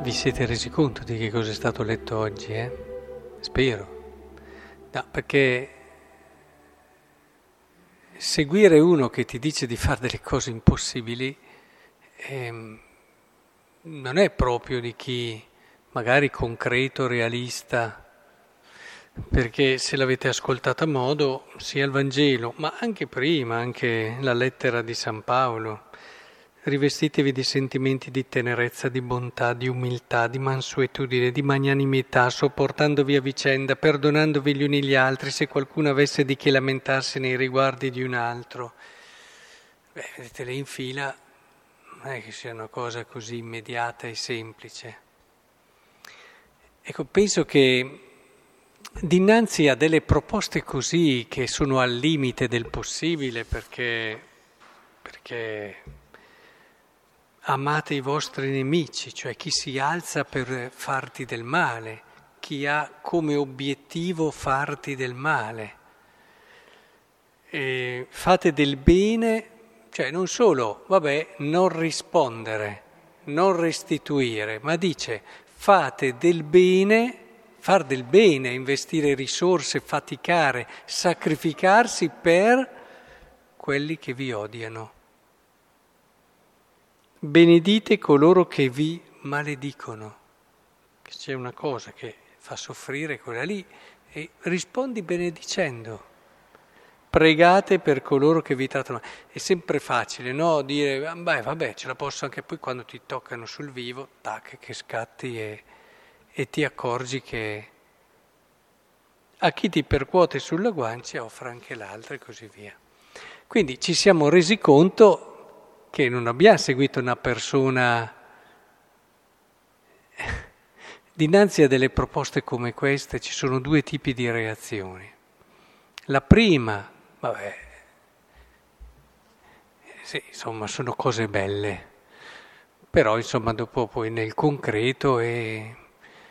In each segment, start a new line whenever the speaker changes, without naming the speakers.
Vi siete resi conto di che cosa è stato letto oggi, eh? Spero. No, perché seguire uno che ti dice di fare delle cose impossibili eh, non è proprio di chi magari concreto, realista, perché se l'avete ascoltato a modo, sia il Vangelo, ma anche prima, anche la lettera di San Paolo, Rivestitevi di sentimenti di tenerezza, di bontà, di umiltà, di mansuetudine, di magnanimità, sopportandovi a vicenda, perdonandovi gli uni gli altri se qualcuno avesse di che lamentarsi nei riguardi di un altro. Beh, vedete, le in fila non è che sia una cosa così immediata e semplice. Ecco, penso che dinanzi a delle proposte così che sono al limite del possibile perché, perché amate i vostri nemici, cioè chi si alza per farti del male, chi ha come obiettivo farti del male. E fate del bene, cioè non solo, vabbè, non rispondere, non restituire, ma dice fate del bene, far del bene, investire risorse, faticare, sacrificarsi per quelli che vi odiano. Benedite coloro che vi maledicono. C'è una cosa che fa soffrire quella lì e rispondi benedicendo. Pregate per coloro che vi trattano. È sempre facile, no? Dire, beh, vabbè, ce la posso anche poi quando ti toccano sul vivo, tac, che scatti e, e ti accorgi che a chi ti percuote sulla guancia offre anche l'altra e così via. Quindi ci siamo resi conto che non abbiamo seguito una persona dinanzi a delle proposte come queste ci sono due tipi di reazioni. La prima, vabbè, sì, insomma, sono cose belle, però insomma dopo poi nel concreto è,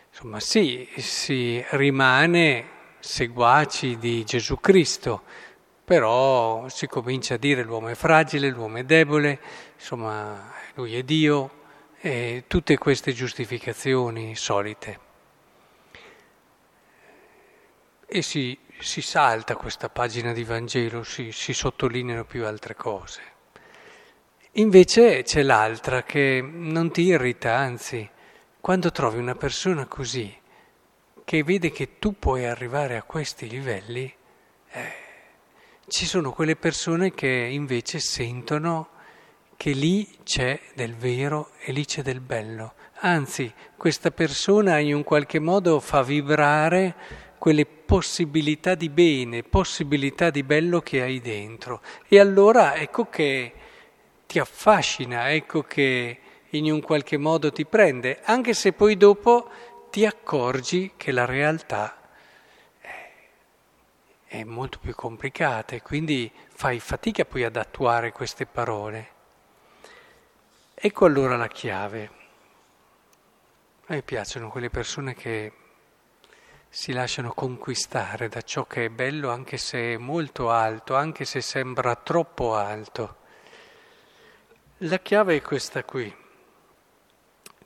insomma sì, si rimane seguaci di Gesù Cristo, però si comincia a dire l'uomo è fragile, l'uomo è debole, insomma lui è Dio e tutte queste giustificazioni solite. E si, si salta questa pagina di Vangelo, si, si sottolineano più altre cose. Invece c'è l'altra che non ti irrita, anzi, quando trovi una persona così, che vede che tu puoi arrivare a questi livelli, eh, ci sono quelle persone che invece sentono che lì c'è del vero e lì c'è del bello. Anzi, questa persona in un qualche modo fa vibrare quelle possibilità di bene, possibilità di bello che hai dentro. E allora ecco che ti affascina, ecco che in un qualche modo ti prende, anche se poi dopo ti accorgi che la realtà è molto più complicata e quindi fai fatica poi ad attuare queste parole. Ecco allora la chiave. A me piacciono quelle persone che si lasciano conquistare da ciò che è bello anche se è molto alto, anche se sembra troppo alto. La chiave è questa qui.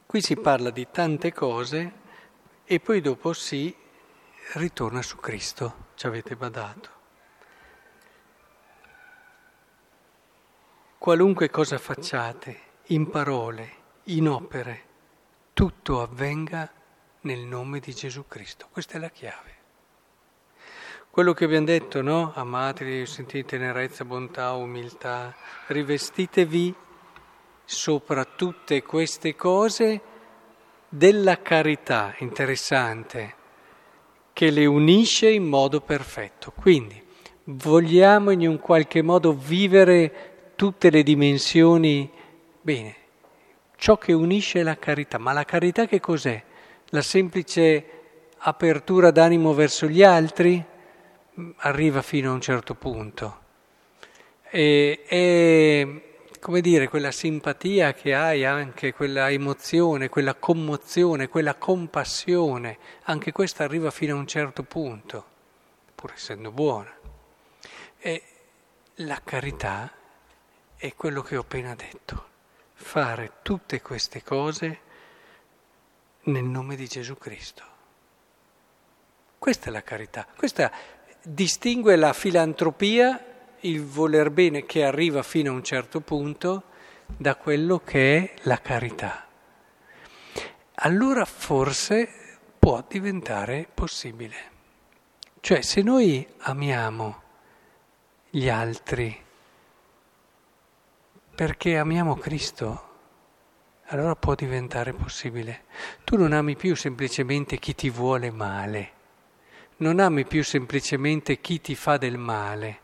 Qui si parla di tante cose e poi dopo si ritorna su Cristo, ci avete badato. Qualunque cosa facciate, in parole, in opere, tutto avvenga nel nome di Gesù Cristo. Questa è la chiave. Quello che abbiamo detto, no? Amatevi, sentite tenerezza, bontà, umiltà, rivestitevi sopra tutte queste cose della carità, interessante che le unisce in modo perfetto. Quindi vogliamo in un qualche modo vivere tutte le dimensioni bene. Ciò che unisce è la carità, ma la carità che cos'è? La semplice apertura d'animo verso gli altri arriva fino a un certo punto. E, e come dire, quella simpatia che hai, anche quella emozione, quella commozione, quella compassione, anche questa arriva fino a un certo punto, pur essendo buona. E la carità è quello che ho appena detto, fare tutte queste cose nel nome di Gesù Cristo. Questa è la carità, questa distingue la filantropia, il voler bene che arriva fino a un certo punto, da quello che è la carità. Allora forse può diventare possibile. Cioè se noi amiamo gli altri perché amiamo Cristo, allora può diventare possibile. Tu non ami più semplicemente chi ti vuole male, non ami più semplicemente chi ti fa del male,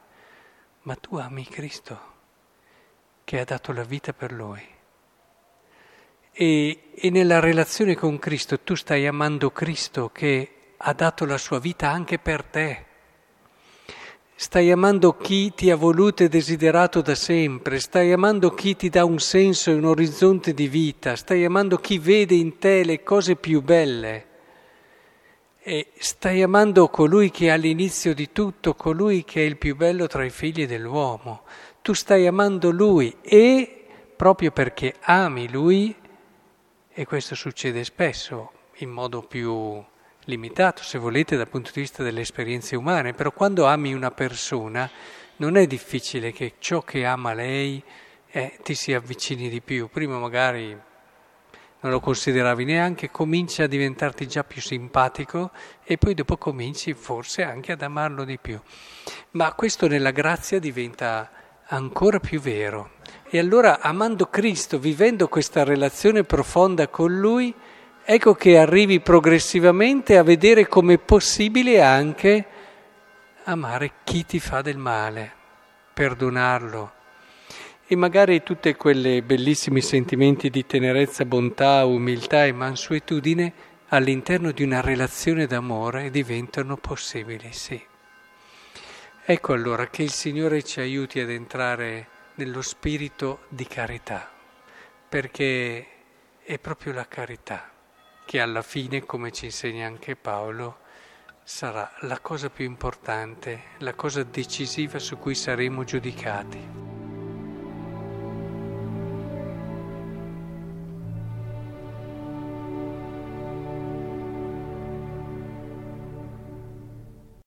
ma tu ami Cristo che ha dato la vita per Lui. E, e nella relazione con Cristo tu stai amando Cristo che ha dato la sua vita anche per te. Stai amando chi ti ha voluto e desiderato da sempre, stai amando chi ti dà un senso e un orizzonte di vita, stai amando chi vede in te le cose più belle. E stai amando colui che è all'inizio di tutto, colui che è il più bello tra i figli dell'uomo. Tu stai amando lui e proprio perché ami lui, e questo succede spesso in modo più limitato, se volete, dal punto di vista delle esperienze umane, però quando ami una persona non è difficile che ciò che ama lei eh, ti si avvicini di più. Prima magari non lo consideravi neanche, comincia a diventarti già più simpatico e poi dopo cominci forse anche ad amarlo di più. Ma questo nella grazia diventa ancora più vero. E allora amando Cristo, vivendo questa relazione profonda con Lui, ecco che arrivi progressivamente a vedere come è possibile anche amare chi ti fa del male, perdonarlo. E magari tutti quei bellissimi sentimenti di tenerezza, bontà, umiltà e mansuetudine all'interno di una relazione d'amore diventano possibili, sì. Ecco allora che il Signore ci aiuti ad entrare nello spirito di carità, perché è proprio la carità che alla fine, come ci insegna anche Paolo, sarà la cosa più importante, la cosa decisiva su cui saremo giudicati.